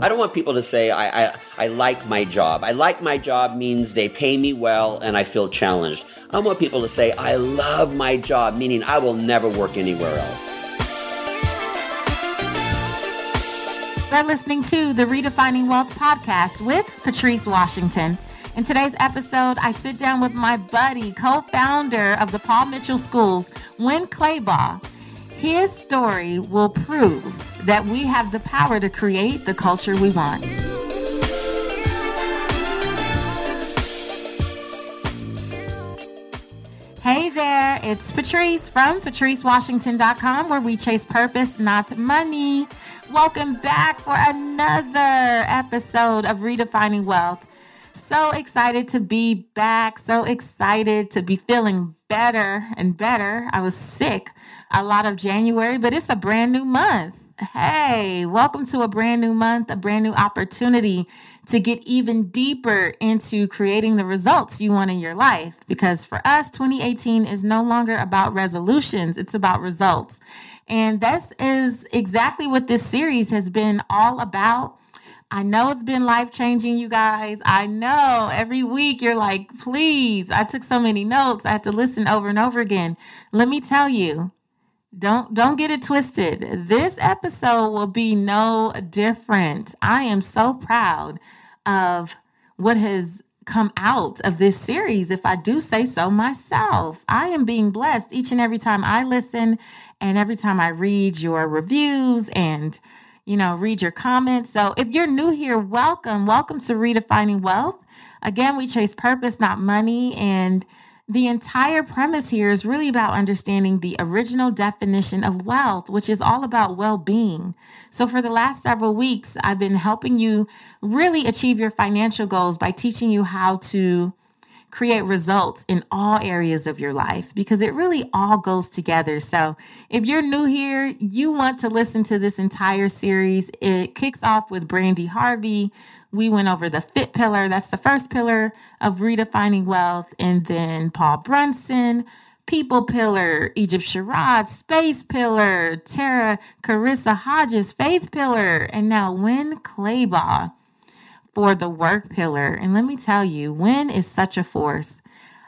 I don't want people to say I, I, I like my job. I like my job means they pay me well and I feel challenged. I want people to say I love my job, meaning I will never work anywhere else. You're listening to the Redefining Wealth podcast with Patrice Washington. In today's episode, I sit down with my buddy, co founder of the Paul Mitchell Schools, Winn Claybaugh. His story will prove that we have the power to create the culture we want. Hey there, it's Patrice from patricewashington.com where we chase purpose, not money. Welcome back for another episode of Redefining Wealth. So excited to be back. So excited to be feeling better and better. I was sick a lot of January, but it's a brand new month. Hey, welcome to a brand new month, a brand new opportunity to get even deeper into creating the results you want in your life. Because for us, 2018 is no longer about resolutions, it's about results. And this is exactly what this series has been all about. I know it's been life changing, you guys. I know every week you're like, please, I took so many notes. I had to listen over and over again. Let me tell you, don't don't get it twisted. This episode will be no different. I am so proud of what has come out of this series if I do say so myself. I am being blessed each and every time I listen and every time I read your reviews and you know, read your comments. So if you're new here, welcome. Welcome to Redefining Wealth. Again, we chase purpose, not money. And the entire premise here is really about understanding the original definition of wealth, which is all about well being. So, for the last several weeks, I've been helping you really achieve your financial goals by teaching you how to create results in all areas of your life because it really all goes together. So, if you're new here, you want to listen to this entire series. It kicks off with Brandy Harvey. We went over the fit pillar, that's the first pillar of redefining wealth, and then Paul Brunson. People Pillar, Egypt Sherrod, Space Pillar, Tara Carissa Hodges, Faith Pillar, and now Winn Claybaugh for the work pillar. And let me tell you, Winn is such a force.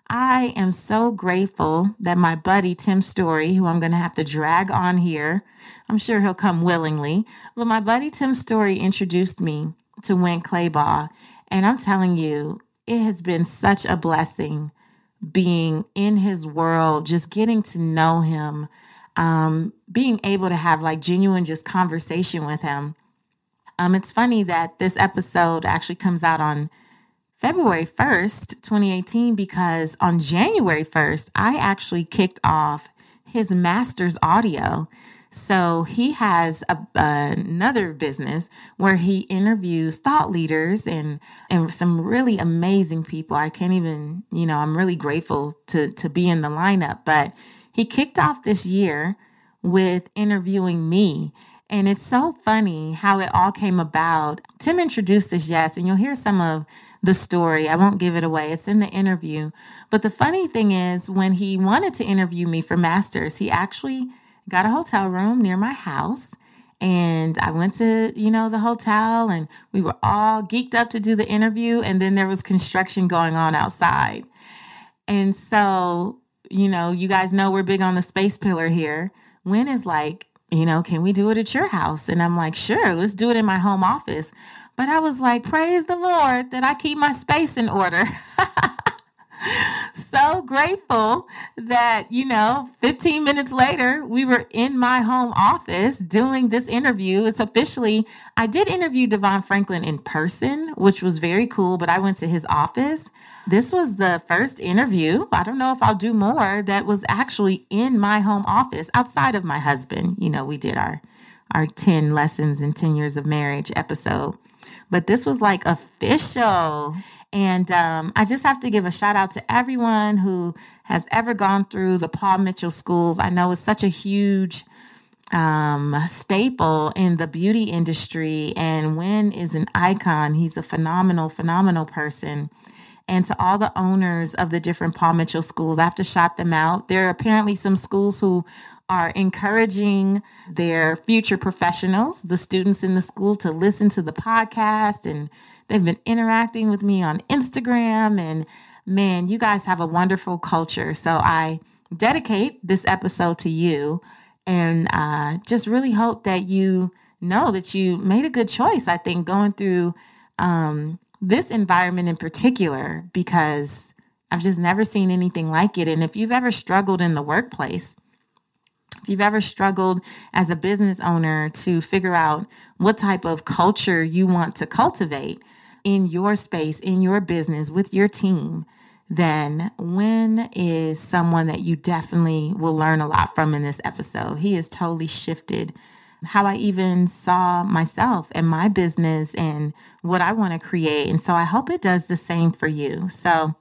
I am so grateful that my buddy Tim Storey, who I'm going to have to drag on here, I'm sure he'll come willingly, but my buddy Tim Storey introduced me to Winn Claybaugh. And I'm telling you, it has been such a blessing being in his world, just getting to know him, um, being able to have like genuine just conversation with him. Um, it's funny that this episode actually comes out on February 1st, 2018, because on January 1st, I actually kicked off his master's audio. So he has a, another business where he interviews thought leaders and and some really amazing people. I can't even, you know, I'm really grateful to to be in the lineup. But he kicked off this year with interviewing me and it's so funny how it all came about. Tim introduced us, yes, and you'll hear some of the story. I won't give it away. It's in the interview. But the funny thing is, when he wanted to interview me for Masters, he actually got a hotel room near my house. And I went to, you know, the hotel and we were all geeked up to do the interview. And then there was construction going on outside. And so, you know, you guys know we're big on the space pillar here. Winn is like, you know, can we do it at your house? And I'm like, sure, let's do it in my home office. But I was like, praise the Lord that I keep my space in order. so grateful that, you know, 15 minutes later, we were in my home office doing this interview. It's officially, I did interview DeVon Franklin in person, which was very cool, but I went to his office. This was the first interview. I don't know if I'll do more that was actually in my home office outside of my husband. You know, we did our our 10 lessons in 10 years of marriage episode. But this was like official. And um, I just have to give a shout out to everyone who has ever gone through the Paul Mitchell schools. I know it's such a huge um, staple in the beauty industry, and Winn is an icon. He's a phenomenal, phenomenal person. And to all the owners of the different Paul Mitchell schools, I have to shout them out. There are apparently some schools who are encouraging their future professionals, the students in the school, to listen to the podcast. And they've been interacting with me on Instagram. And man, you guys have a wonderful culture. So I dedicate this episode to you and uh, just really hope that you know that you made a good choice. I think going through um, this environment in particular, because I've just never seen anything like it. And if you've ever struggled in the workplace, if you've ever struggled as a business owner to figure out what type of culture you want to cultivate in your space, in your business, with your team, then Winn is someone that you definitely will learn a lot from in this episode. He has totally shifted how I even saw myself and my business and what I want to create. And so I hope it does the same for you. So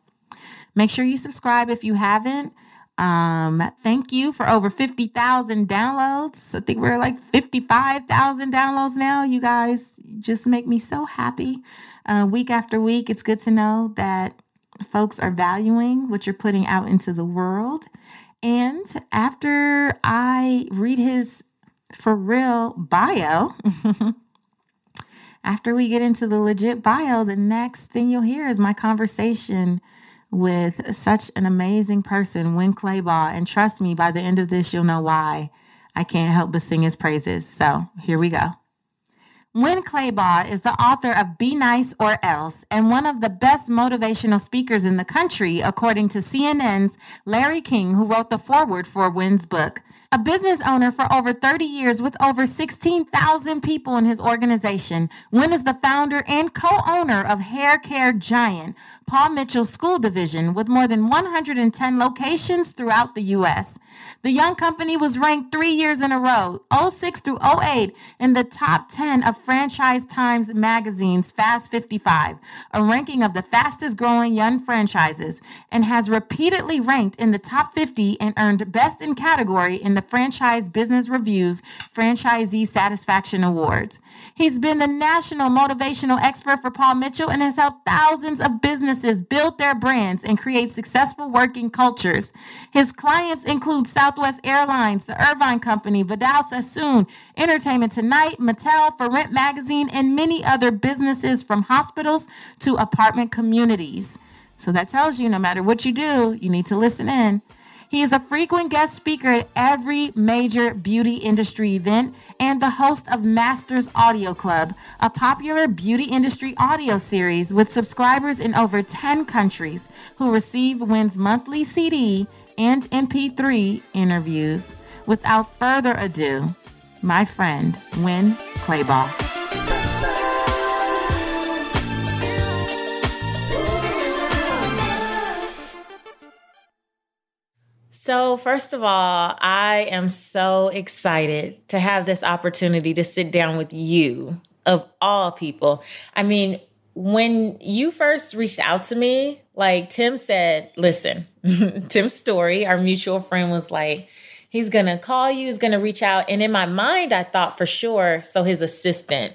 make sure you subscribe if you haven't. Um, thank you for over 50,000 downloads. I think we're like 55,000 downloads now. You guys just make me so happy. Uh, week after week, it's good to know that folks are valuing what you're putting out into the world. And after I read his for real bio, after we get into the legit bio, the next thing you'll hear is my conversation with such an amazing person, Winn Claybaugh. And trust me, by the end of this, you'll know why I can't help but sing his praises. So here we go. Winn Claybaugh is the author of Be Nice or Else and one of the best motivational speakers in the country, according to CNN's Larry King, who wrote the foreword for Winn's book. A business owner for over 30 years with over 16,000 people in his organization, Winn is the founder and co owner of hair care giant Paul Mitchell School Division with more than 110 locations throughout the U.S. The young company was ranked three years in a row, 06 through 08, in the top 10 of Franchise Times Magazine's Fast 55, a ranking of the fastest growing young franchises, and has repeatedly ranked in the top 50 and earned Best in Category in the Franchise Business Review's Franchisee Satisfaction Awards. He's been the national motivational expert for Paul Mitchell and has helped thousands of businesses build their brands and create successful working cultures. His clients include Southwest Airlines, the Irvine Company, Vidal Sassoon, Entertainment Tonight, Mattel, For Rent Magazine, and many other businesses from hospitals to apartment communities. So that tells you no matter what you do, you need to listen in. He is a frequent guest speaker at every major beauty industry event and the host of Masters Audio Club, a popular beauty industry audio series with subscribers in over 10 countries who receive Winn's monthly CD and MP3 interviews. Without further ado, my friend, Winn Claybaugh. So, first of all, I am so excited to have this opportunity to sit down with you, of all people. I mean, when you first reached out to me, like Tim said, listen, Tim Storey, our mutual friend was like, he's gonna call you, he's gonna reach out. And in my mind, I thought for sure, so his assistant,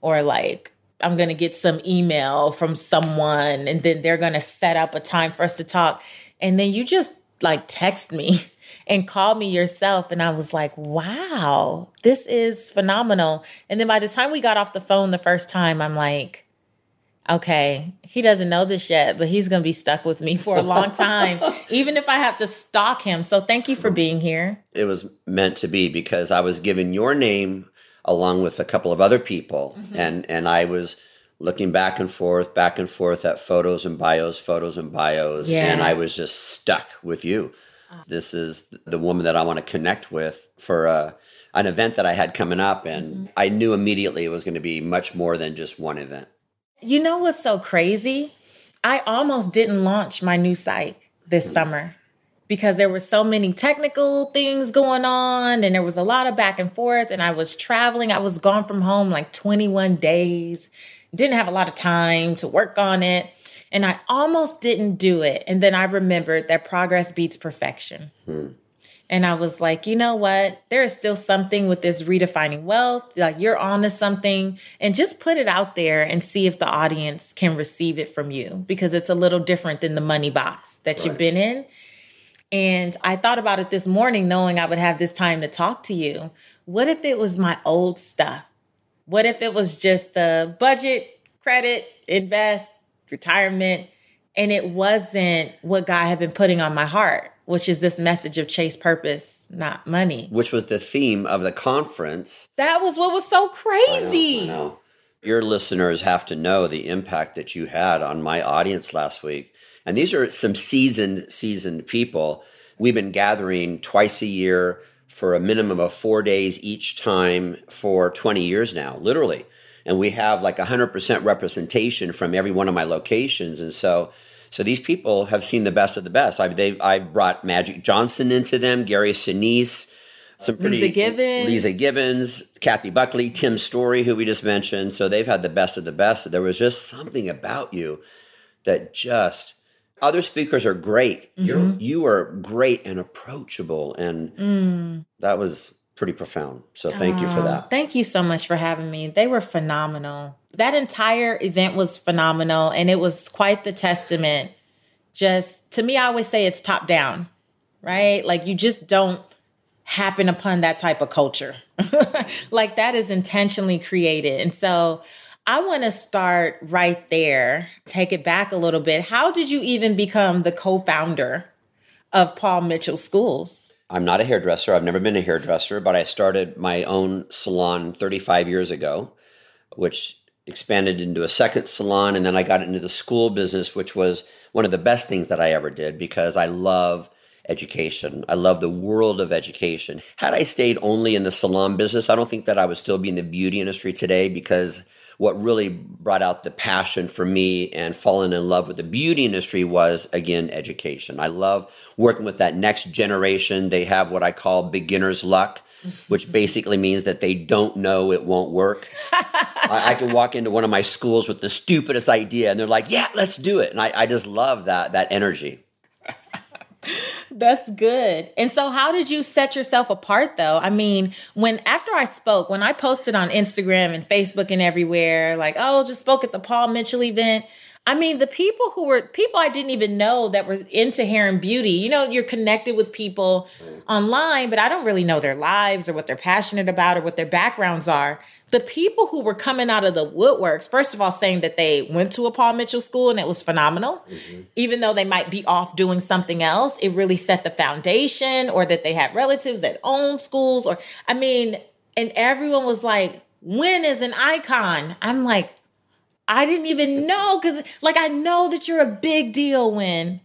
or like, I'm gonna get some email from someone, and then they're gonna set up a time for us to talk. And then you just like text me and call me yourself. And I was like, wow, this is phenomenal. And then by the time we got off the phone the first time, I'm like, okay, he doesn't know this yet, but he's going to be stuck with me for a long time, even if I have to stalk him. So thank you for being here. It was meant to be because I was given your name along with a couple of other people, mm-hmm. and and I was looking back and forth, back and forth at photos and bios, photos and bios, yeah. and I was just stuck with you. Uh. This is the woman that I want to connect with for uh, an event that I had coming up, and mm-hmm. I knew immediately it was going to be much more than just one event. You know what's so crazy? I almost didn't launch my new site this summer because there were so many technical things going on and there was a lot of back and forth and I was traveling. I was gone from home like 21 days. Didn't have a lot of time to work on it and I almost didn't do it. And then I remembered that progress beats perfection. Hmm. And I was like, you know what? There is still something with this redefining wealth. Like you're on to something and just put it out there and see if the audience can receive it from you because it's a little different than the money box that right. you've been in. And I thought about it this morning, knowing I would have this time to talk to you. What if it was my old stuff? What if it was just the budget, credit, invest, retirement, and it wasn't what God had been putting on my heart, which is this message of chase purpose, not money. Which was the theme of the conference. That was what was so crazy. I know, I know. Your listeners have to know the impact that you had on my audience last week. And these are some seasoned, seasoned people. We've been gathering twice a year for a minimum of four days each time for 20 years now, literally. And we have like 100% representation from every one of my locations. And so so these people have seen the best of the best. I've they've I've brought Magic Johnson into them, Gary Sinise, some pretty Leeza Gibbons, Leeza Gibbons, Kathy Buckley, Tim Storey, who we just mentioned. So they've had the best of the best. There was just something about you that just other speakers are great. Mm-hmm. You're you are great and approachable, and mm. that was pretty profound. So thank you for that. Thank you so much for having me. They were phenomenal. That entire event was phenomenal, and it was quite the testament. Just to me, I always say it's top down, right? Like you just don't happen upon that type of culture. like that is intentionally created. And so I want to start right there, take it back a little bit. How did you even become the co founder of Paul Mitchell Schools? I'm not a hairdresser. I've never been a hairdresser, but I started my own salon 35 years ago, which expanded into a second salon. And then I got into the school business, which was one of the best things that I ever did because I love education. I love the world of education. Had I stayed only in the salon business, I don't think that I would still be in the beauty industry today because what really brought out the passion for me and falling in love with the beauty industry was again education. I love working with that next generation. They have what I call beginner's luck, which basically means that they don't know it won't work. I, I, can walk into one of my schools with the stupidest idea and they're like, yeah, let's do it. And I, I just love that that energy. That's good. And so, how did you set yourself apart though? I mean, when after I spoke, when I posted on Instagram and Facebook and everywhere, like, oh, just spoke at the Paul Mitchell event. I mean, the people who were people I didn't even know that were into hair and beauty. You know, you're connected with people online, but I don't really know their lives or what they're passionate about or what their backgrounds are the people who were coming out of the woodworks, first of all, saying that they went to a Paul Mitchell school and it was phenomenal, mm-hmm. even though they might be off doing something else, it really set the foundation, or that they had relatives that own schools, or I mean, and everyone was like, Winn is an icon. I'm like, I didn't even know because, like, I know that you're a big deal, Winn,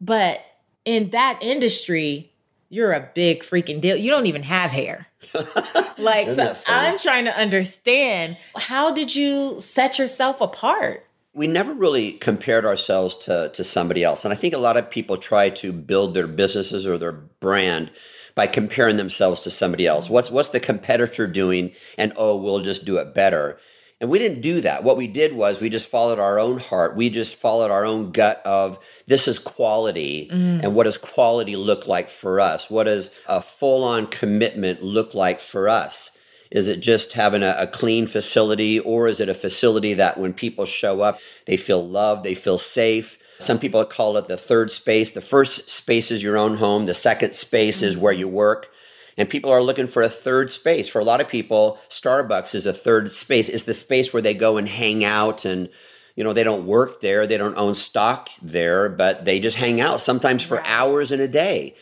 but in that industry, you're a big freaking deal. You don't even have hair. like so I'm trying to understand how did you set yourself apart? We never really compared ourselves to to somebody else. And I think a lot of people try to build their businesses or their brand by comparing themselves to somebody else. What's what's the competitor doing and oh, we'll just do it better. And we didn't do that. What we did was we just followed our own heart. We just followed our own gut of this is quality. Mm. And what does quality look like for us? What does a full on commitment look like for us? Is it just having a, a, clean facility, or is it a facility that when people show up, they feel loved, they feel safe? Some people call it the third space. The first space is your own home, the second space mm. is where you work and people are looking for a third space. For a lot of people, Starbucks is a third space. It's the space where they go and hang out and you know, they don't work there, they don't own stock there, but they just hang out sometimes for hours in a day.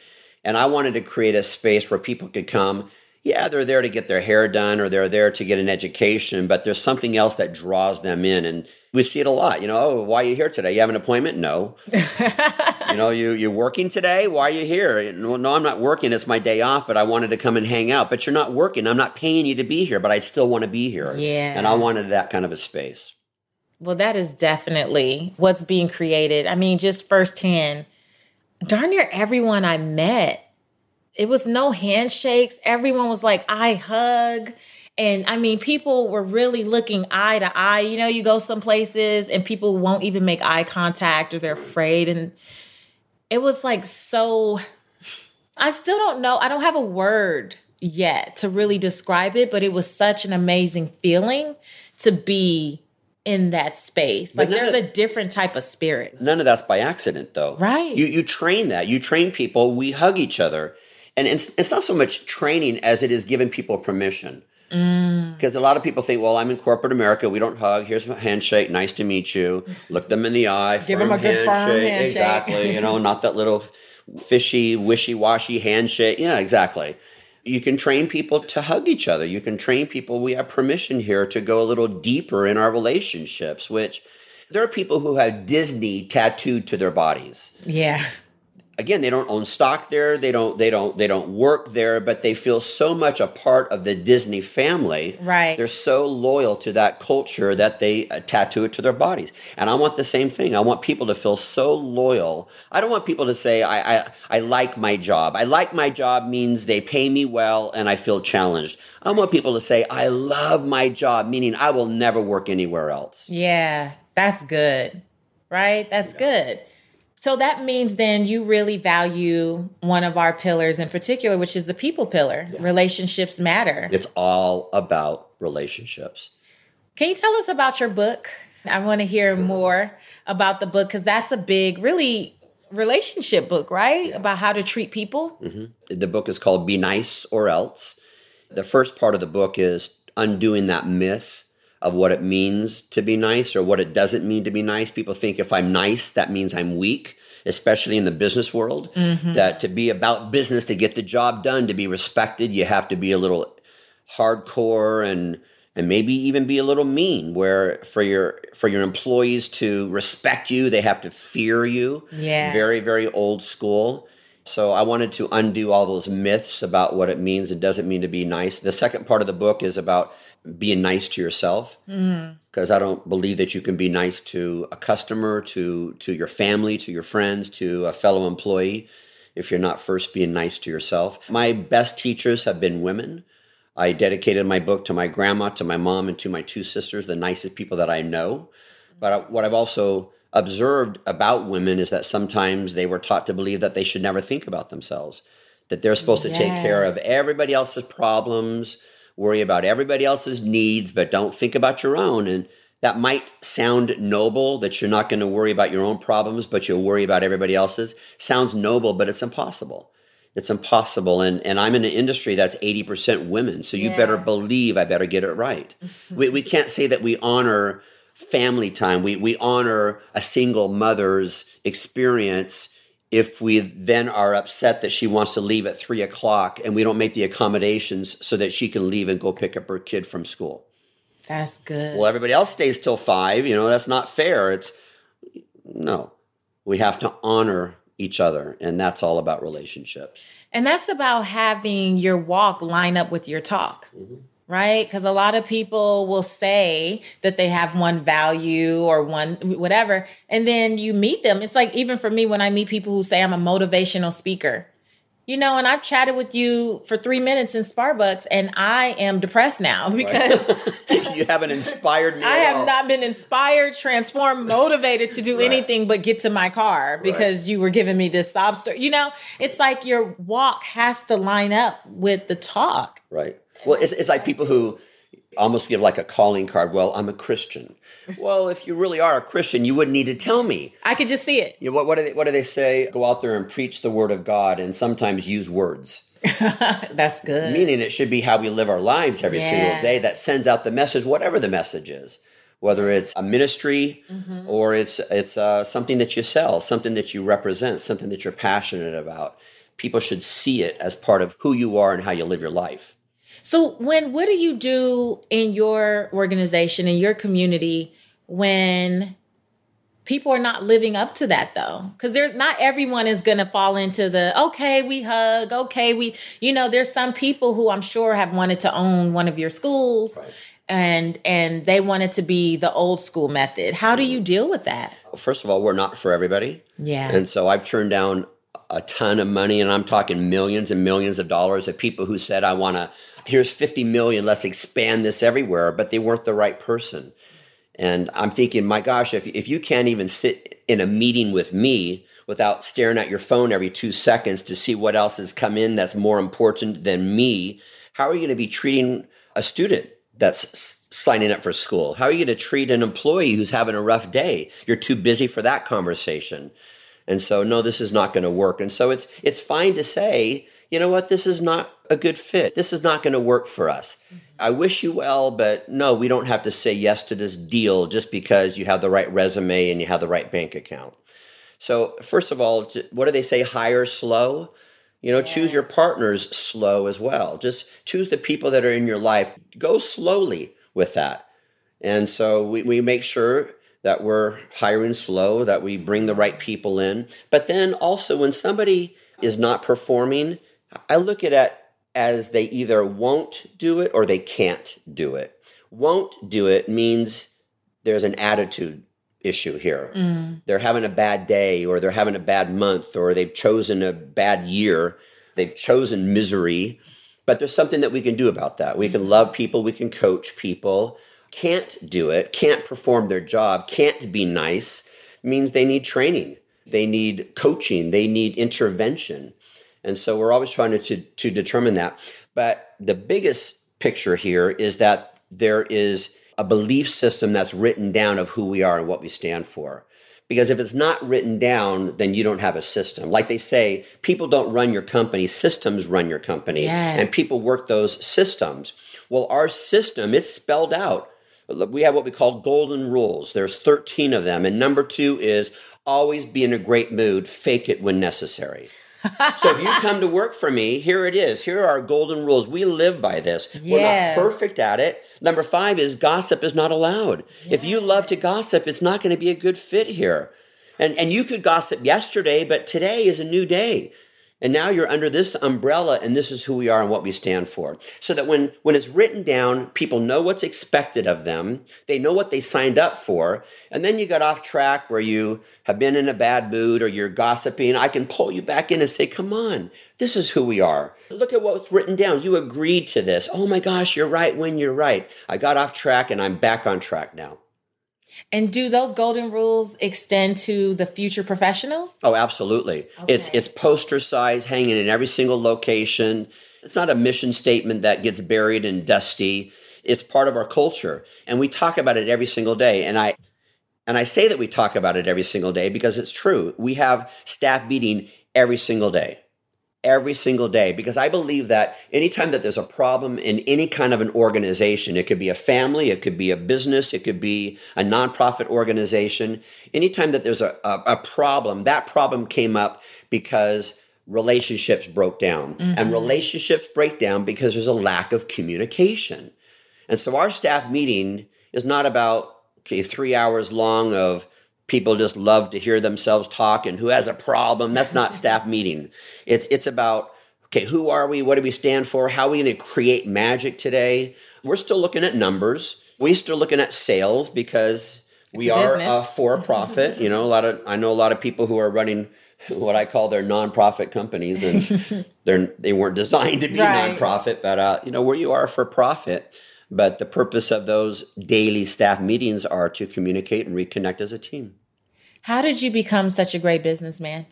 And I wanted to create a space where people could come yeah, they're there to get their hair done or they're there to get an education, but there's something else that draws them in. And we see it a lot. You know, oh, why are you here today? You have an appointment? No. you know, you you're working today? Why are you here? No, no, I'm not working. It's my day off, but I wanted to come and hang out. But you're not working. I'm not paying you to be here, but I still want to be here. Yeah. And I wanted that kind of a space. Well, that is definitely what's being created. I mean, just firsthand, darn near everyone I met it was no handshakes. Everyone was like, I hug. And I mean, people were really looking eye to eye. You know, you go some places and people won't even make eye contact or they're afraid. And it was like so, I still don't know. I don't have a word yet to really describe it, but it was such an amazing feeling to be in that space. But Like there's none a different type of spirit. None of that's by accident, though. Right. You you train that. You train people. We hug each other, and it's it's not so much training as it is giving people permission. Mm. Because a lot of people think, well, I'm in corporate America. We don't hug. Here's a handshake. Nice to meet you. Look them in the eye. Give them a good firm handshake. Exactly. You know, not that little fishy, wishy washy handshake. Yeah, exactly. You can train people to hug each other. You can train people. We have permission here to go a little deeper in our relationships, which there are people who have Disney tattooed to their bodies Yeah. Again they don't own stock there they don't they don't they don't work there but they feel so much a part of the disney family Right. they're so loyal to that culture that they uh, tattoo it to their bodies and i want the same thing i want people to feel so loyal i don't want people to say i i, I like my job i like my job means they pay me well and i feel challenged i want people to say i love my job meaning i will never work anywhere else Yeah. That's good. Right? That's good. So that means then you really value one of our pillars in particular, which is the people pillar. Relationships matter. it's all about relationships Can you tell us about your book? I want to hear more about the book because that's a big, really relationship book, right? About how to treat people. Mm-hmm. The book is called Be Nice or Else. The first part of the book is undoing that myth of what it means to be nice or what it doesn't mean to be nice. People think if I'm nice, that means I'm weak, especially in the business world. Mm-hmm. That to be about business, to get the job done, to be respected, you have to be a little hardcore and and maybe even be a little mean where for your for your employees to respect you they have to fear you Yeah. very very old school so i wanted to undo all those myths about what it means and doesn't mean to be nice the second part of the book is about being nice to yourself. Mm-hmm. Because i don't believe that you can be nice to a customer to to your family to your friends to a fellow employee if you're not first being nice to yourself. My best teachers have been women. I dedicated my book to my grandma, to my mom, and to my two sisters, the nicest people that I know. But I- what I've also observed about women is that sometimes they were taught to believe that they should never think about themselves, that they're supposed to take care of everybody else's problems, worry about everybody else's needs, but don't think about your own. And that might sound noble that you're not going to worry about your own problems, but you'll worry about everybody else's. Sounds noble, but it's impossible. It's impossible. And, and I'm in an industry that's 80% women. So you better believe I better get it right. we, we can't say that we honor family time. We, we honor a single mother's experience if we then are upset that she wants to leave at three o'clock and we don't make the accommodations so that she can leave and go pick up her kid from school. That's good. Well, everybody else stays till five. You know, that's not fair. It's no, we have to honor each other. And that's all about relationships. And that's about having your walk line up with your talk, mm-hmm. Right? Because a lot of people will say that they have one value or one whatever. And then you meet them. It's like, even for me, when I meet people who say I'm a motivational speaker, you know, and I've chatted with you for three minutes in Starbucks and I am depressed now because you haven't inspired me. I have all. not been inspired, transformed, motivated to do Right. anything but get to my car because you were giving me this sob story. You know, it's like your walk has to line up with the talk. Right. Well, it's, it's like people who almost give like a calling card. Well, I'm a Christian. Well, if you really are a Christian, you wouldn't need to tell me. I could just see it. You know, what, what, do they, what do they say? Go out there and preach the word of God and sometimes use words. That's good. Meaning it should be how we live our lives every Yeah. single day that sends out the message, whatever the message is. Whether it's a ministry Mm-hmm. or it's it's uh, something that you sell, something that you represent, something that you're passionate about. People should see it as part of who you are and how you live your life. So when what do you do in your organization in your community when people are not living up to that though? Because there's not everyone is going to fall into the okay we hug okay we you know there's some people who i'm sure have wanted to own one of your schools and and they want it to be the old school method. How do you mm-hmm. deal with that? First of all, we're not for everybody. yeah. And so I've turned down a ton of money, and I'm talking millions and millions of dollars of people who said, I want to, here's 50 million, let's expand this everywhere, but they weren't the right person. And I'm thinking, my gosh, if, if you can't even sit in a meeting with me without staring at your phone every two seconds to see what else has come in that's more important than me, how are you going to be treating a student that's signing up for school? How are you going to treat an employee who's having a rough day? You're too busy for that conversation. And so no, this is not going to work. And so it's it's fine to say, you know what, this is not a good fit. This is not going to work for us. Mm-hmm. I wish you well, but no, we don't have to say yes to this deal just because you have the right resume and you have the right bank account. So, first of all, what do they say? Hire slow. You know, yeah. choose your partners slow as well. Just choose the people that are in your life. Go slowly with that. And so we, we make sure that we're hiring slow, that we bring the right people in. But then also, when somebody is not performing, I look at it as they either won't do it or they can't do it. Won't do it means there's an attitude issue here. Mm. They're having a bad day or they're having a bad month or they've chosen a bad year. They've chosen misery. But there's something that we can do about that. We can love people, we can coach people. Can't do it, can't perform their job, can't be nice means they need training. They need coaching, they need intervention. And so we're always trying to, to, to determine that. But the biggest picture here is that there is a belief system that's written down of who we are and what we stand for. Because if it's not written down, then you don't have a system. Like they say, people don't run your company, systems run your company. Yes. And people work those systems. Well, our system, it's spelled out. We have what we call golden rules. There's 13 of them. And number two is always be in a great mood, fake it when necessary so if you come to work for me, here it is. Here are our golden rules. We live by this. Yeah. We're not perfect at it. Number five is gossip is not allowed. Yeah. If you love to gossip, it's not going to be a good fit here. And and you could gossip yesterday, but today is a new day. And now you're under this umbrella, and this is who we are and what we stand for. So that when, when it's written down, people know what's expected of them, they know what they signed up for, and then you got off track where you have been in a bad mood or you're gossiping, I can pull you back in and say, Come on, this is who we are. Look at what's written down. You agreed to this. Oh my gosh, you're right when you're right. I got off track and I'm back on track now. And do those golden rules extend to the future professionals? Oh, absolutely. Okay. It's it's poster size hanging in every single location. It's not a mission statement that gets buried and dusty. It's part of our culture and we talk about it every single day and I and I say that we talk about it every single day because it's true. We have staff meeting every single day every single day because I believe that anytime that there's a problem in any kind of an organization, it could be a family, it could be a business, it could be a nonprofit organization, anytime that there's a, a, a problem, that problem came up because relationships broke down. Mm-hmm. And relationships break down because there's a lack of communication. And so our staff meeting is not about okay, three hours long of people just love to hear themselves talk and who has a problem. That's not staff meeting. It's it's about okay, who are we? What do we stand for? How are we going to create magic today? We're still looking at numbers. We're still looking at sales because we are a for profit. you know, a lot of I know a lot of people who are running what I call their nonprofit companies, and they're they weren't designed to be right. nonprofit, but uh, you know where you are for profit. But the purpose of those daily staff meetings are to communicate and reconnect as a team. How did you become such a great businessman?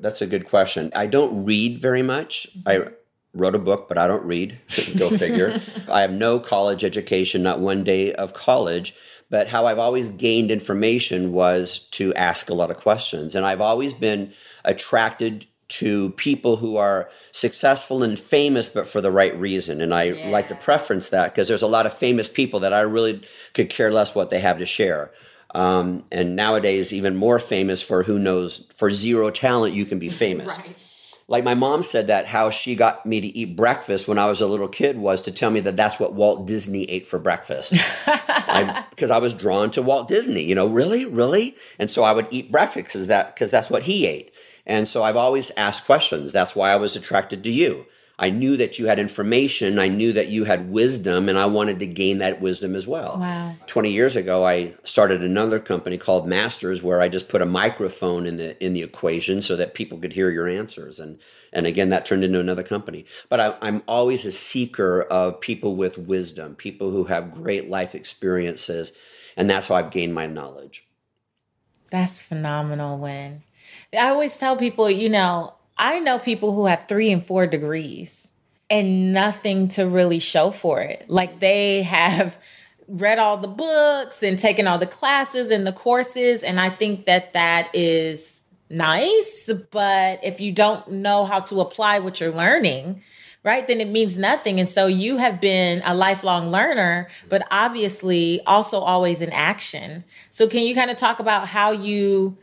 That's a good question. I don't read very much. I mm-hmm. wrote a book, but I don't read. Go figure. I have no college education, not one day of college. But how I've always gained information was to ask a lot of questions. And I've always been attracted to people who are successful and famous, but for the right reason. And I yeah. like to preference that because there's a lot of famous people that I really could care less what they have to share. Um, and nowadays, even more famous for who knows, for zero talent, you can be famous. right. Like my mom said that how she got me to eat breakfast when I was a little kid was to tell me that that's what Walt Disney ate for breakfast. Because I, I, was drawn to Walt Disney, you know, really, really? And so I would eat breakfast because that, because that's what he ate. And so I've always asked questions. That's why I was attracted to you. I knew that you had information. I knew that you had wisdom, and I wanted to gain that wisdom as well. Wow. 20 years ago, I started another company called Masters where I just put a microphone in the in the equation so that people could hear your answers. And and again, that turned into another company. But I, I'm always a seeker of people with wisdom, people who have great life experiences, and that's how I've gained my knowledge. That's phenomenal, Winn. I always tell people, you know, I know people who have three and four degrees. and nothing to really show for it. Like they have read all the books and taken all the classes and the courses. And I think that that is nice. But if you don't know how to apply what you're learning, right, then it means nothing. And so you have been a lifelong learner, but obviously also always in action. So can you kind of talk about how you,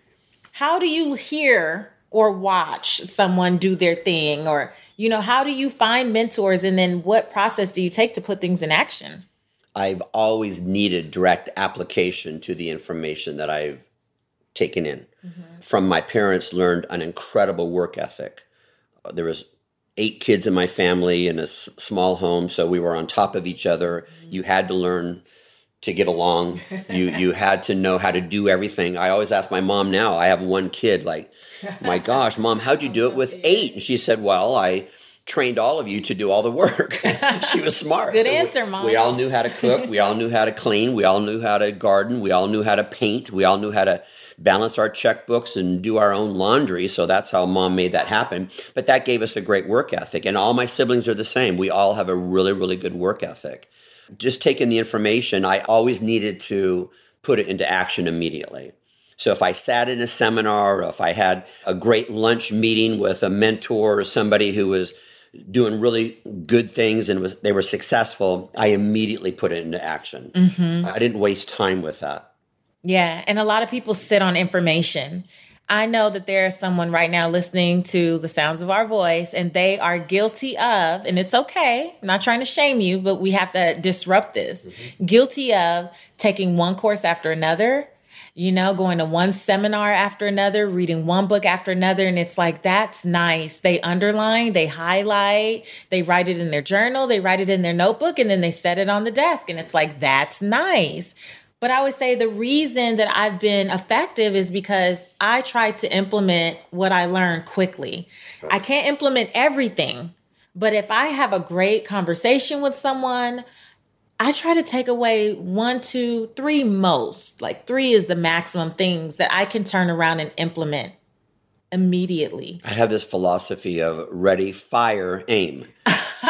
how do you hear or watch someone do their thing? Or you know how do you find mentors? And then what process do you take to put things in action? I've always needed direct application to the information that i've taken in. Mm-hmm. from my parents learned an incredible work ethic. Uh, there was eight kids in my family in a s- small home so we were on top of each other. Mm-hmm. you had to learn to get along you you had to know how to do everything i always ask my mom now i have one kid like my gosh, mom, how'd you do it with eight? And she said, well, I trained all of you to do all the work. she was smart. Good so answer, mom. We all knew how to cook. We all knew how to clean. We all knew how to garden. We all knew how to paint. We all knew how to balance our checkbooks and do our own laundry. So that's how mom made that happen. But that gave us a great work ethic. And all my siblings are the same. We all have a really, really good work ethic. Just taking the information, I always needed to put it into action immediately. So if I sat in a seminar or if I had a great lunch meeting with a mentor or somebody who was doing really good things and was they were successful, I immediately put it into action. Mm-hmm. I didn't waste time with that. Yeah, and a lot of people sit on information. I know that there is someone right now listening to the sounds of our voice and they are guilty of, and it's okay, I'm not trying to shame you, but we have to disrupt this. Mm-hmm. Guilty of taking one course after another you know, going to one seminar after another, reading one book after another. And it's like, that's nice. They underline, they highlight, they write it in their journal, they write it in their notebook, and then they set it on the desk. And it's like, that's nice. But I would say the reason that I've been effective is because I try to implement what I learned quickly. I can't implement everything, but if I have a great conversation with someone, I try to take away one, two, three most. Like three is the maximum things that I can turn around and implement immediately. I have this philosophy of ready, fire, aim,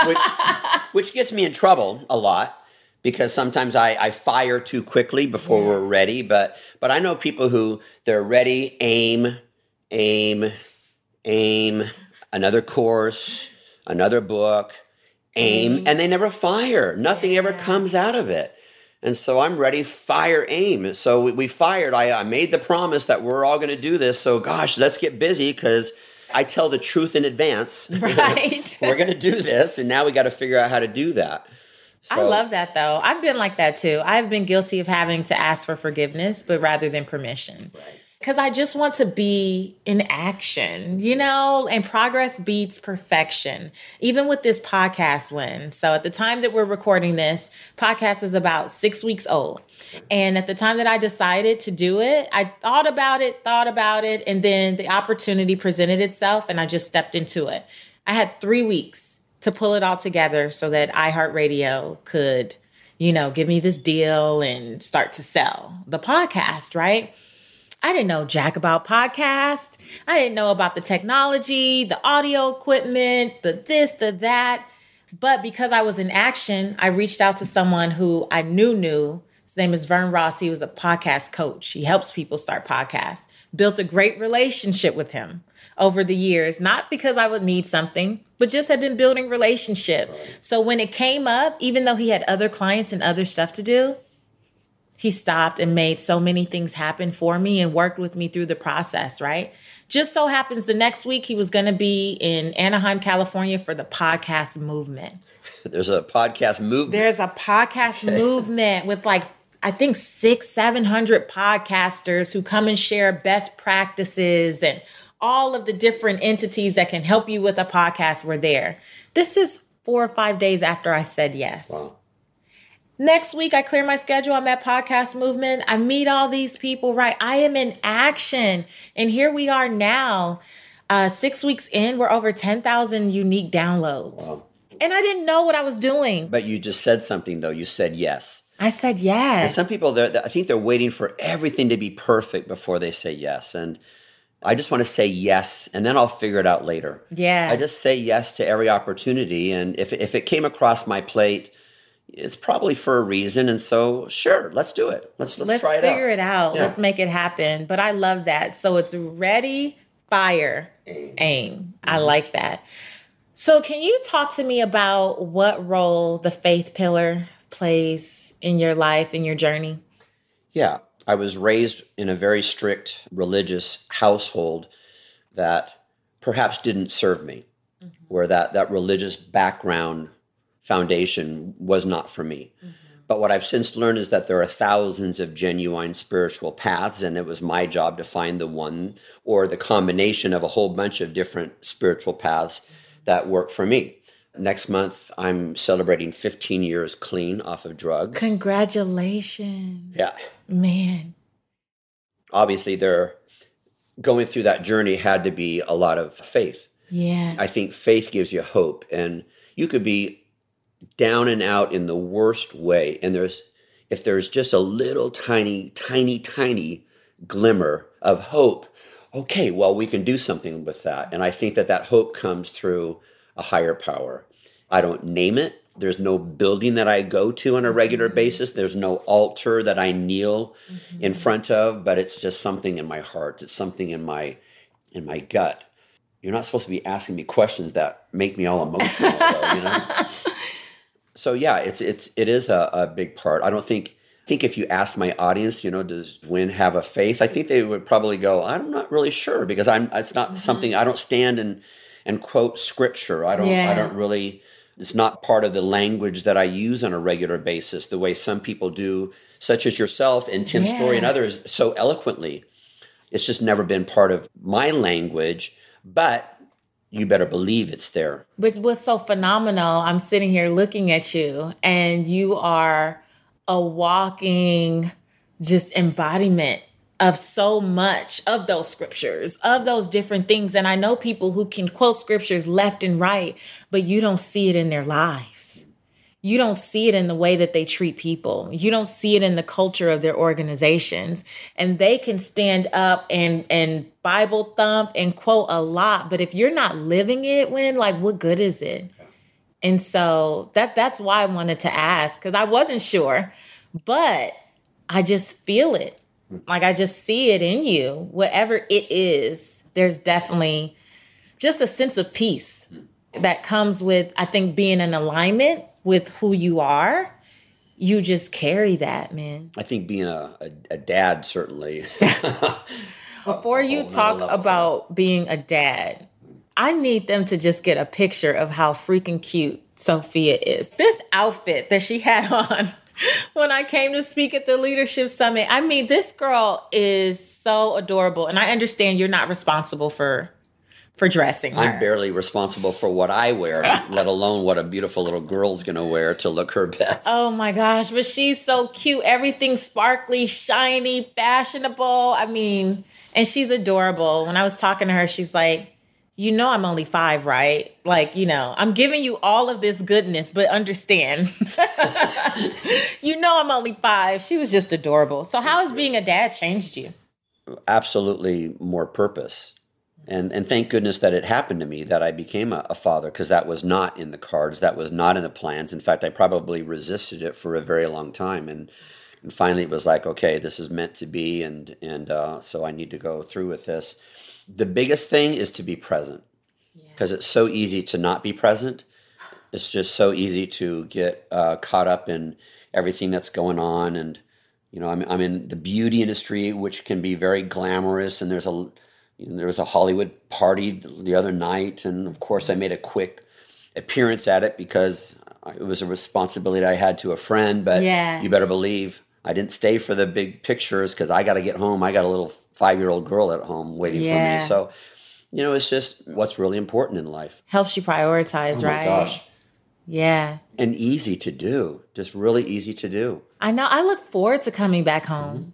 which, which gets me in trouble a lot because sometimes I, I fire too quickly before yeah. we're ready. But but I know people who they're ready, aim, aim, aim, another course, another book aim mm-hmm. and they never fire. Nothing yeah. ever comes out of it. And so I'm ready, fire, aim. So we, we fired. I, I made the promise that we're all going to do this. So, gosh, let's get busy because I tell the truth in advance. Right. we're going to do this. And now we got to figure out how to do that. So, I love that though. I've been like that too. I've been guilty of having to ask for forgiveness, but rather than permission. Right because I just want to be in action, you know, and progress beats perfection, even with this podcast Winn. So at the time that we're recording this, podcast is about six weeks old. And at the time that I decided to do it, I thought about it, thought about it, and then the opportunity presented itself and I just stepped into it. I had three weeks to pull it all together so that iHeartRadio could, you know, give me this deal and start to sell the podcast, right? I didn't know jack about podcast. I didn't know about the technology, the audio equipment, the this, the that. But because I was in action, I reached out to someone who I knew knew. His name is Vern Ross. He was a podcast coach. He helps people start podcasts. Built a great relationship with him over the years, not because I would need something, but just had been building relationship. So when it came up, even though he had other clients and other stuff to do, he stopped and made so many things happen for me and worked with me through the process, right? Just so happens the next week he was going to be in Anaheim, California for the podcast movement. There's a podcast movement. There's a podcast movement with like I think six, seven hundred podcasters who come and share best practices and all of the different entities that can help you with a podcast were there. This is four or five days after I said yes. Wow. Next week, I clear my schedule. I'm at Podcast Movement. I meet all these people, right? I am in action. And here we are now. Uh, six weeks in, we're over 10,000 unique downloads. Wow. And I didn't know what I was doing. But you just said something, though. You said yes. I said yes. And some people, I think they're waiting for everything to be perfect before they say yes. And I just want to say yes, and then I'll figure it out later. Yeah. I just say yes to every opportunity, and if if it came across my plate, it's probably for a reason. And so, sure, let's do it. Let's let's, Let's try it figure out. it out. Yeah. Let's make it happen. But I love that. So it's ready, fire, aim. I Mm-hmm. like that. So can you talk to me about what role the faith pillar plays in your life, in your journey? Yeah, I was raised in a very strict religious household that perhaps didn't serve me, mm-hmm. where that, that religious background foundation was not for me. Mm-hmm. But what I've since learned is that there are thousands of genuine spiritual paths, and it was my job to find the one or the combination of a whole bunch of different spiritual paths mm-hmm. that work for me. Next month, I'm celebrating 15 years clean off of drugs. Congratulations. Yeah. Man. obviously there going through that journey had to be a lot of faith Yeah. i think faith gives you hope and you could be down and out in the worst way and there's if there's just a little tiny tiny tiny glimmer of hope okay well we can do something with that and i think that that hope comes through a higher power i don't name it. There's no building that i go to on a regular mm-hmm. basis. There's no altar that i kneel mm-hmm. in front of but it's just something in my heart. It's something in my in my gut. You're not supposed to be asking me questions that make me all emotional though, you know? So yeah it's it's it is a, a big part. I don't think I think if you ask my audience you know does Winn have a faith i think they would probably go i'm not really sure because i'm it's not mm-hmm. something i don't stand and and quote scripture. I don't i don't really it's not part of the language that i use on a regular basis the way some people do such as yourself and Tim Storey and others so eloquently. It's just never been part of my language but you better believe it's there. Which was so phenomenal. I'm sitting here looking at you, and you are a walking just embodiment of so much of those scriptures, of those different things. And I know people who can quote scriptures left and right, but you don't see it in their lives. You don't see it in the way that they treat people. You don't see it in the culture of their organizations. And they can stand up and and Bible thump and quote a lot, but if you're not living it, when like what good is it? And so that that's why I wanted to ask cuz I wasn't sure, but I just feel it. Like I just see it in you. Whatever it is, there's definitely just a sense of peace that comes with I think being in alignment with who you are. You just carry that, man. I think being a, a, a dad certainly. Before you another talk about being a dad, I need them to just get a picture of how freaking cute Sophia is. This outfit that she had on when I came to speak at the leadership summit, I mean, this girl is so adorable. And I understand you're not responsible for for dressing her. I'm barely responsible for what I wear, let alone what a beautiful little girl's going to wear to look her best. Oh my gosh, but she's so cute. Everything sparkly, shiny, fashionable. I mean, and she's adorable. When I was talking to her, she's like, You know, I'm only five, right? Like, you know, I'm giving you all of this goodness, but understand, you know, I'm only five. She was just adorable. So, how has being a dad changed you? Absolutely more purpose. And, and thank goodness that it happened to me that I became a, a father because that was not in the cards. That was not in the plans. In fact, I probably resisted it for a very long time. And, and finally, it was like, okay, this is meant to be. And, and uh, so I need to go through with this. The biggest thing is to be present because it's so easy to not be present. It's just so easy to get uh, caught up in everything that's going on. And, you know, I'm, I'm in the beauty industry, which can be very glamorous. And there's a, you know, there was a Hollywood party the other night. And of course, I made a quick appearance at it because it was a responsibility I had to a friend. But Yeah. you better believe I didn't stay for the big pictures because I got to get home. I got a little five year old girl at home waiting Yeah. for me. So, you know, it's just what's really important in life. Helps you prioritize, Oh right? my gosh. Yeah. And easy to do, just really easy to do. I know. I look forward to coming back home. Mm-hmm.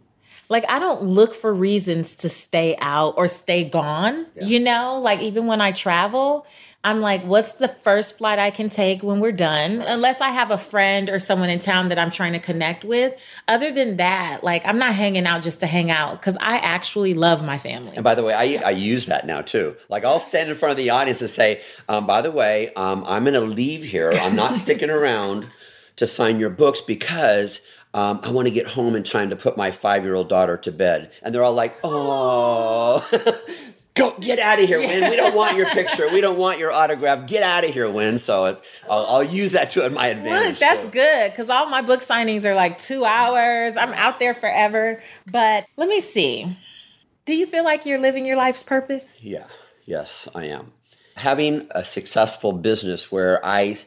like I don't look for reasons to stay out or stay gone. Yeah. You know, like even when I travel, I'm like, what's the first flight I can take when we're done? Unless I have a friend or someone in town that I'm trying to connect with. Other than that, like I'm not hanging out just to hang out because I actually love my family. And by the way, I, I use that now too. Like I'll stand in front of the audience and say, um, by the way, um, I'm going to leave here. I'm not sticking around to sign your books because um, I want to get home in time to put my five year old daughter to bed. And they're all like, oh, go get out of here, Winn. We don't want your picture. We don't want your autograph. Get out of here, Winn. So it's I'll, I'll use that to my advantage. Look, that's so. good because all my book signings are like two hours. I'm out there forever. But let me see. Do you feel like you're living your life's purpose? Yeah. Yes, I am. Having a successful business where I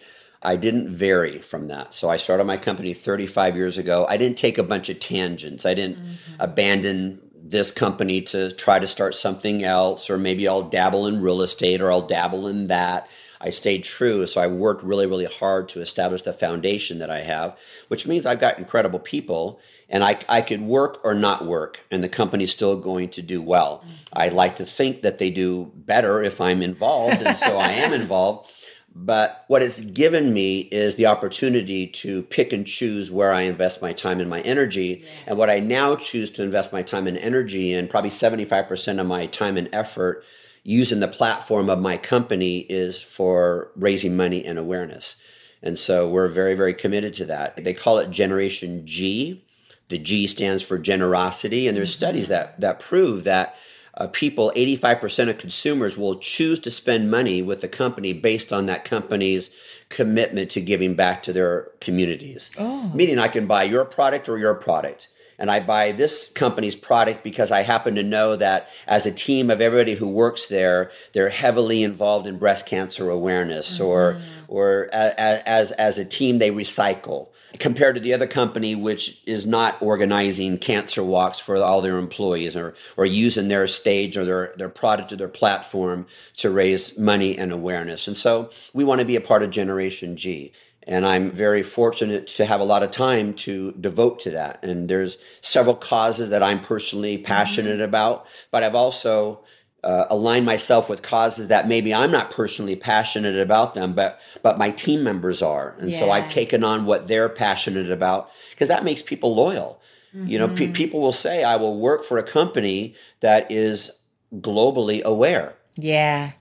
I didn't vary from that. So I started my company 35 years ago. I didn't take a bunch of tangents. I didn't mm-hmm. abandon this company to try to start something else, or maybe I'll dabble in real estate or I'll dabble in that. I stayed true. So I worked really, really hard to establish the foundation that I have, which means I've got incredible people and I, I could work or not work, and the company's still going to do well. Mm-hmm. I like to think that they do better if I'm involved, and so I am involved. But what it's given me is the opportunity to pick and choose where I invest my time and my energy. Yeah. And what I now choose to invest my time and energy in, probably 75% of my time and effort using the platform of my company is for raising money and awareness. And so we're very, very committed to that. They call it Generation G. The G stands for generosity. And there's mm-hmm. studies that, that prove that uh, people, 85% of consumers will choose to spend money with the company based on that company's commitment to giving back to their communities. Oh. Meaning, I can buy your product or your product. And I buy this company's product because I happen to know that as a team of everybody who works there, they're heavily involved in breast cancer awareness, mm-hmm. or or as as a team they recycle compared to the other company which is not organizing cancer walks for all their employees or or using their stage or their their product or their platform to raise money and awareness. And so we want to be a part of generation g. And i'm very fortunate to have a lot of time to devote to that. And there's several causes that i'm personally passionate mm-hmm. about but i've also uh, align myself with causes that maybe I'm not personally passionate about them, but but my team members are, and yeah. so I've taken on what they're passionate about because that makes people loyal. Mm-hmm. You know, pe- mm-hmm. people will say, "I will work for a company that is globally aware." Yeah,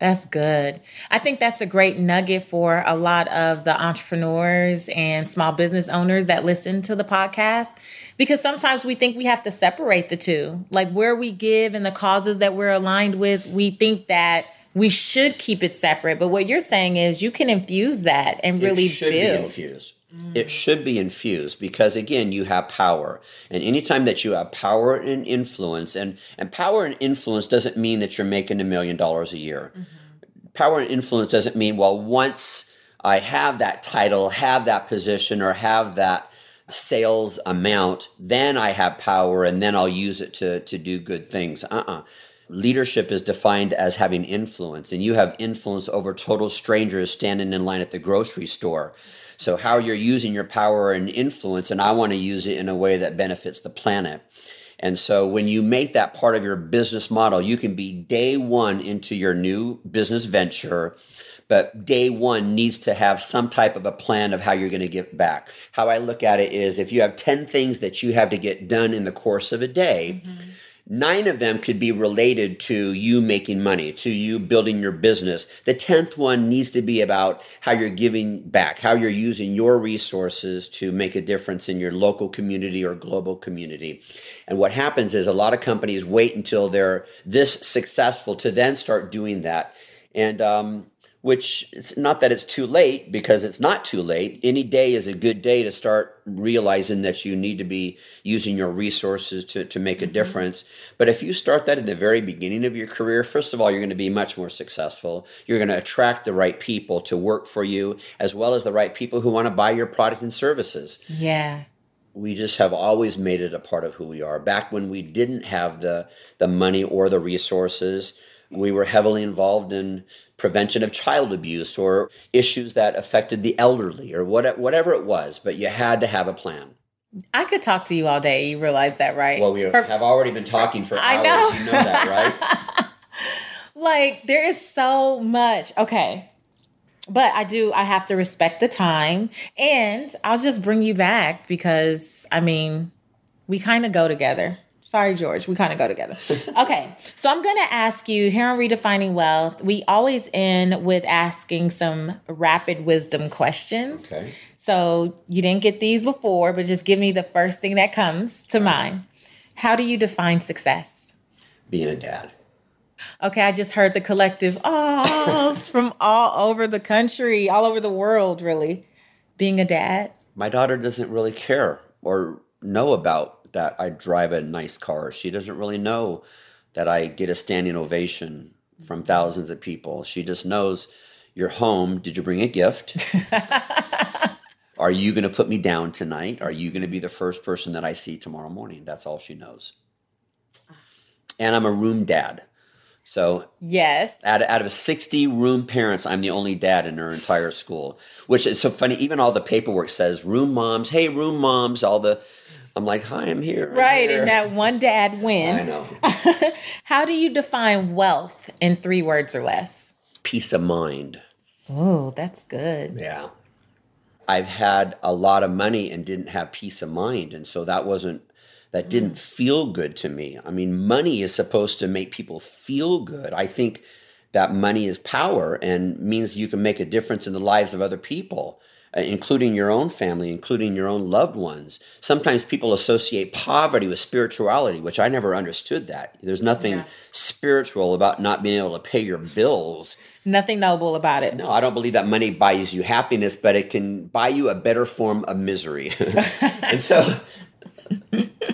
that's good. I think that's a great nugget for a lot of the entrepreneurs and small business owners that listen to the podcast because sometimes we think we have to separate the two. Like where we give and the causes that we're aligned with, we think that we should keep it separate. But what you're saying is you can infuse that and really build. Be infused. Mm. It should be infused because again, you have power. And anytime that you have power and influence, and, and power and influence doesn't mean that you're making a million dollars a year. Mm-hmm. Power and influence doesn't mean, well, once I have that title, have that position, or have that sales amount, then I have power and then I'll use it to, to do good things. Uh uh-uh. uh leadership is defined as having influence, and you have influence over total strangers standing in line at the grocery store. So, how you're using your power and influence, and I want to use it in a way that benefits the planet. And so, when you make that part of your business model, you can be day one into your new business venture but day one needs to have some type of a plan of how you're going to give back. How I look at it is if you have 10 things that you have to get done in the course of a day, mm-hmm Nine of them could be related to you making money, to you building your business. The 10th one needs to be about how you're giving back, how you're using your resources to make a difference in your local community or global community. And what happens is a lot of companies wait until they're this successful to then start doing that. And um, which it's not that it's too late because it's not too late. Any day is a good day to start realizing that you need to be using your resources to, to make a mm-hmm. difference. But if you start that at the very beginning of your career, first of all, you're going to be much more successful. You're going to attract the right people to work for you, as well as the right people who want to buy your product and services. Yeah we just have always made it a part of who we are. Back when we didn't have the the money or the resources, we were heavily involved in prevention of child abuse or issues that affected the elderly or what, whatever it was, but you had to have a plan. I could talk to you all day. You realize that, right? Well, we For- have already been talking for I hours. know. You know that, right? like there is so much. Okay. But I do I have to respect the time and I'll just bring you back because I mean, we kind of go together. Sorry, George, we kind of go together. okay. So I'm going to ask you here on Redefining Wealth, we always end with asking some rapid wisdom questions. Okay. So you didn't get these before, but just give me the first thing that comes to mind. How do you define success? Being a dad. Okay, I just heard the collective ahs from all over the country, all over the world, really. Being a dad. My daughter doesn't really care or know about that I drive a nice car. She doesn't really know that I get a standing ovation from mm-hmm. thousands of people. She just knows you're home. Did you bring a gift? Are you going to put me down tonight? Are you going to be the first person that I see tomorrow morning? That's all she knows. Ah. And I'm a room dad. So Yes. out of, out of 60 room parents, I'm the only dad in her entire school, which is so funny. Even all the paperwork says room moms. Hey, room moms. All the, I'm like, hi, I'm here. I'm Right, here." and that one dad Winn. I know. How do you define wealth in three words or less? Peace of mind. Oh, that's good. Yeah. I've had a lot of money and didn't have peace of mind. And so that wasn't, that mm. didn't feel good to me. I mean, money is supposed to make people feel good. I think that money is power and means you can make a difference in the lives of other people, including your own family, including your own loved ones. Sometimes people associate poverty with spirituality, which I never understood that. There's nothing Yeah. spiritual about not being able to pay your bills. Nothing noble about it. No, I don't believe that money buys you happiness, but it can buy you a better form of misery. and so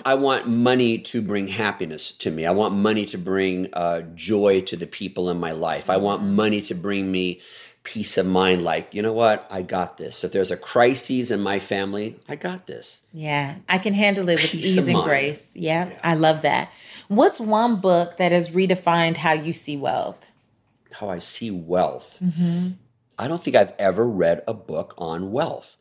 I want money to bring happiness to me. I want money to bring uh, joy to the people in my life. I want money to bring me peace of mind like, you know what? I got this. If there's a crisis in my family, I got this. Yeah, I can handle it with Peace ease and mind. grace. Yeah, I love that. What's one book that has redefined how you see wealth? How I see wealth. Mm-hmm. I don't think I've ever read a book on wealth.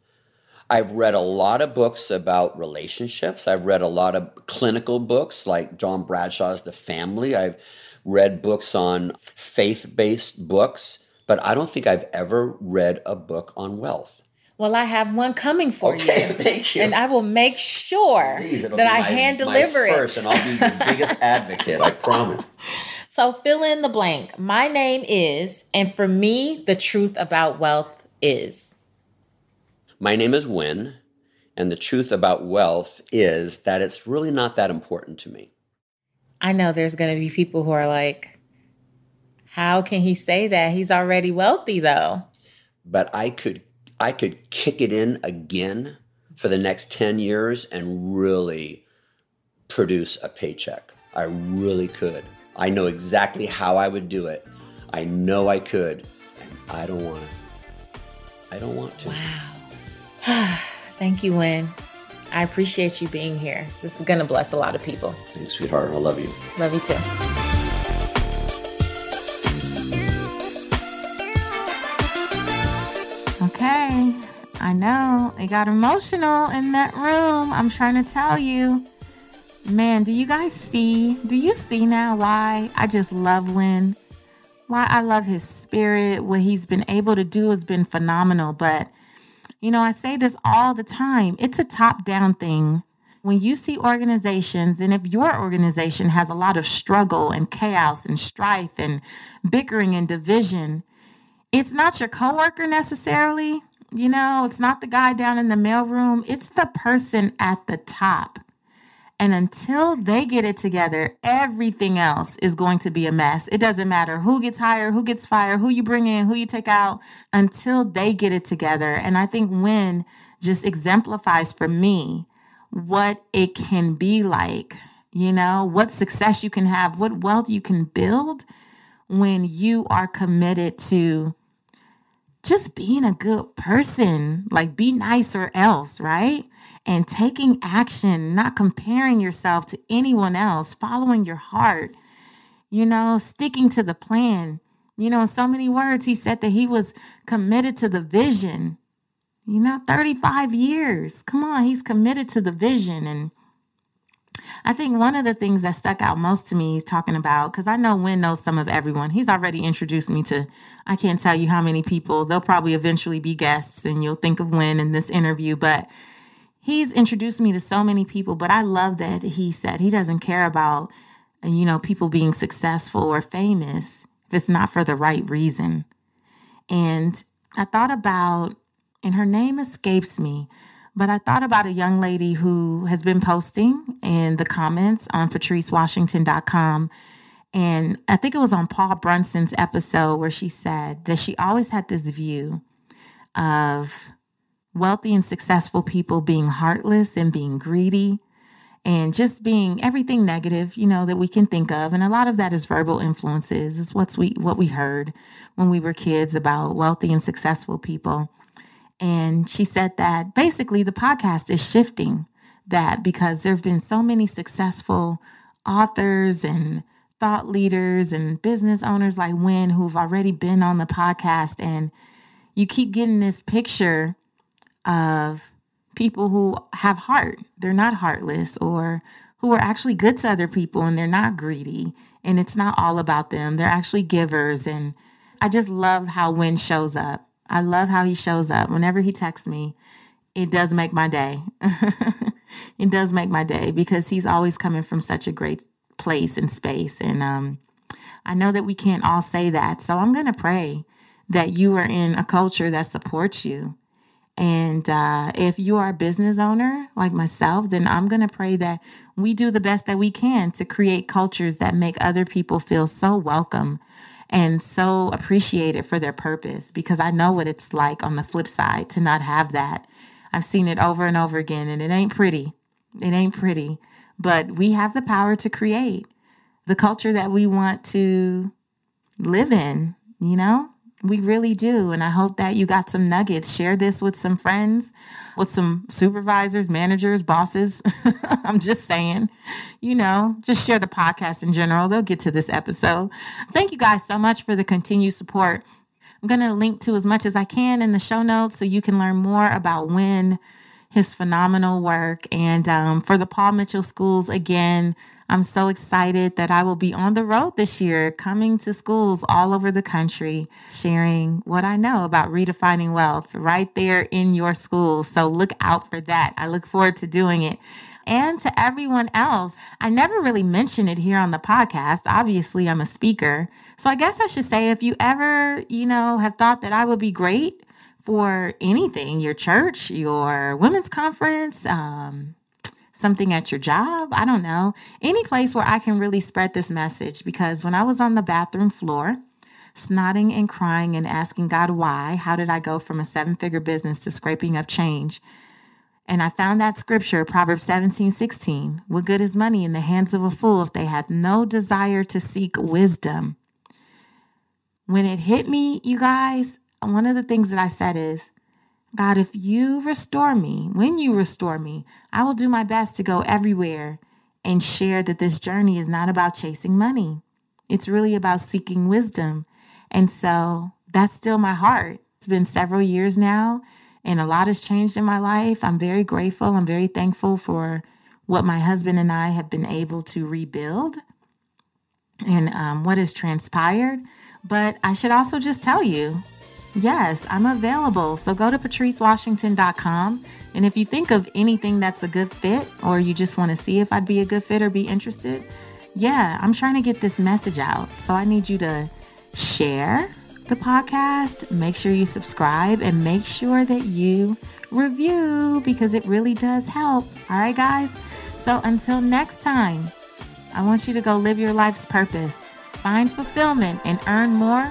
I've read a lot of books about relationships. I've read a lot of clinical books like John Bradshaw's The Family. I've read books on faith based books, but I don't think I've ever read a book on wealth. Well, I have one coming for Okay, you. thank you. And I will make sure Please, that I hand deliver it. first, and I'll be your biggest advocate. I promise. So fill in the blank. My name is, and for me, the truth about wealth is. My name is Winn, and the truth about wealth is that it's really not that important to me. I know there's going to be people who are like, how can he say that? He's already wealthy, though. but I could I could kick it in again for the next 10 years and really produce a paycheck. I really could. I know exactly how I would do it. I know I could. And I don't want to. I don't want to. Wow. Thank you, Winn. I appreciate you being here. This is going to bless a lot of people. Thanks, sweetheart. I love you. Love you too. I know it got emotional in that room. I'm trying to tell you. Man, do you guys see? Do you see now why I just love Winn? Why I love his spirit. What he's been able to do has been phenomenal. But, you know, I say this all the time it's a top down thing. When you see organizations, and if your organization has a lot of struggle and chaos and strife and bickering and division, it's not your coworker necessarily. You know, it's not the guy down in the mailroom, it's the person at the top. And until they get it together, everything else is going to be a mess. It doesn't matter who gets hired, who gets fired, who you bring in, who you take out, until they get it together. And I think Winn just exemplifies for me what it can be like, you know, what success you can have, what wealth you can build when you are committed to just being a good person, like be nice or else, right? And taking action, not comparing yourself to anyone else, following your heart, you know, sticking to the plan. You know, in so many words, he said that he was committed to the vision, You know, 35 years. Come on, he's committed to the vision. And I think one of the things that stuck out most to me is talking about, because I know Winn knows some of everyone. He's already introduced me to, I can't tell you how many people. They'll probably eventually be guests and you'll think of Winn in this interview. But he's introduced me to so many people. But I love that he said he doesn't care about, you know, people being successful or famous if it's not for the right reason. And I thought about and her name escapes me. But I thought about a young lady who has been posting in the comments on patricewashington.com. And I think it was on Paul Brunson's episode where she said that she always had this view of wealthy and successful people being heartless and being greedy and just being everything negative, you know, that we can think of. And a lot of that is verbal influences. It's what's we what we heard when we were kids about wealthy and successful people. And she said that basically the podcast is shifting that because there have been so many successful authors and thought leaders and business owners like Winn who've already been on the podcast. And you keep getting this picture of people who have heart. They're not heartless or who are actually good to other people and they're not greedy. And it's not all about them. They're actually givers. And I just love how Winn shows up. I love how he shows up. Whenever he texts me, it does make my day. it does make my day because he's always coming from such a great place and space. And um, I know that we can't all say that. So I'm going to pray that you are in a culture that supports you. And uh, if you are a business owner like myself, then I'm going to pray that we do the best that we can to create cultures that make other people feel so welcome and so appreciate it for their purpose because I know what it's like on the flip side to not have that. I've seen it over and over again and it ain't pretty. It ain't pretty, but we have the power to create the culture that we want to live in, you know? We really do. And I hope that you got some nuggets. Share this with some friends, with some supervisors, managers, bosses. I'm just saying, you know, just share the podcast in general. They'll get to this episode. Thank you guys so much for the continued support. I'm going to link to as much as I can in the show notes so you can learn more about when his phenomenal work. And um, for the Paul Mitchell Schools, again, I'm so excited that I will be on the road this year, coming to schools all over the country, sharing what I know about redefining wealth right there in your school. So look out for that. I look forward to doing it. And to everyone else, I never really mention it here on the podcast. Obviously, I'm a speaker. So I guess I should say if you ever, you know, have thought that I would be great for anything, your church, your women's conference, um, something at your job. I don't know. Any place where I can really spread this message because when I was on the bathroom floor, snotting and crying and asking God why, how did I go from a seven figure business to scraping up change? And I found that scripture, Proverbs 17, 16. What good is money in the hands of a fool if they have no desire to seek wisdom? When it hit me, you guys, one of the things that I said is, God, if you restore me, when you restore me, I will do my best to go everywhere and share that this journey is not about chasing money. It's really about seeking wisdom. And so that's still my heart. It's been several years now, and a lot has changed in my life. I'm very grateful. I'm very thankful for what my husband and I have been able to rebuild and um, what has transpired. But I should also just tell you Yes, I'm available. So go to patricewashington.com. And if you think of anything that's a good fit, or you just want to see if I'd be a good fit or be interested, yeah, I'm trying to get this message out. So I need you to share the podcast, make sure you subscribe, and make sure that you review because it really does help. All right, guys? So until next time, I want you to go live your life's purpose, find fulfillment, and earn more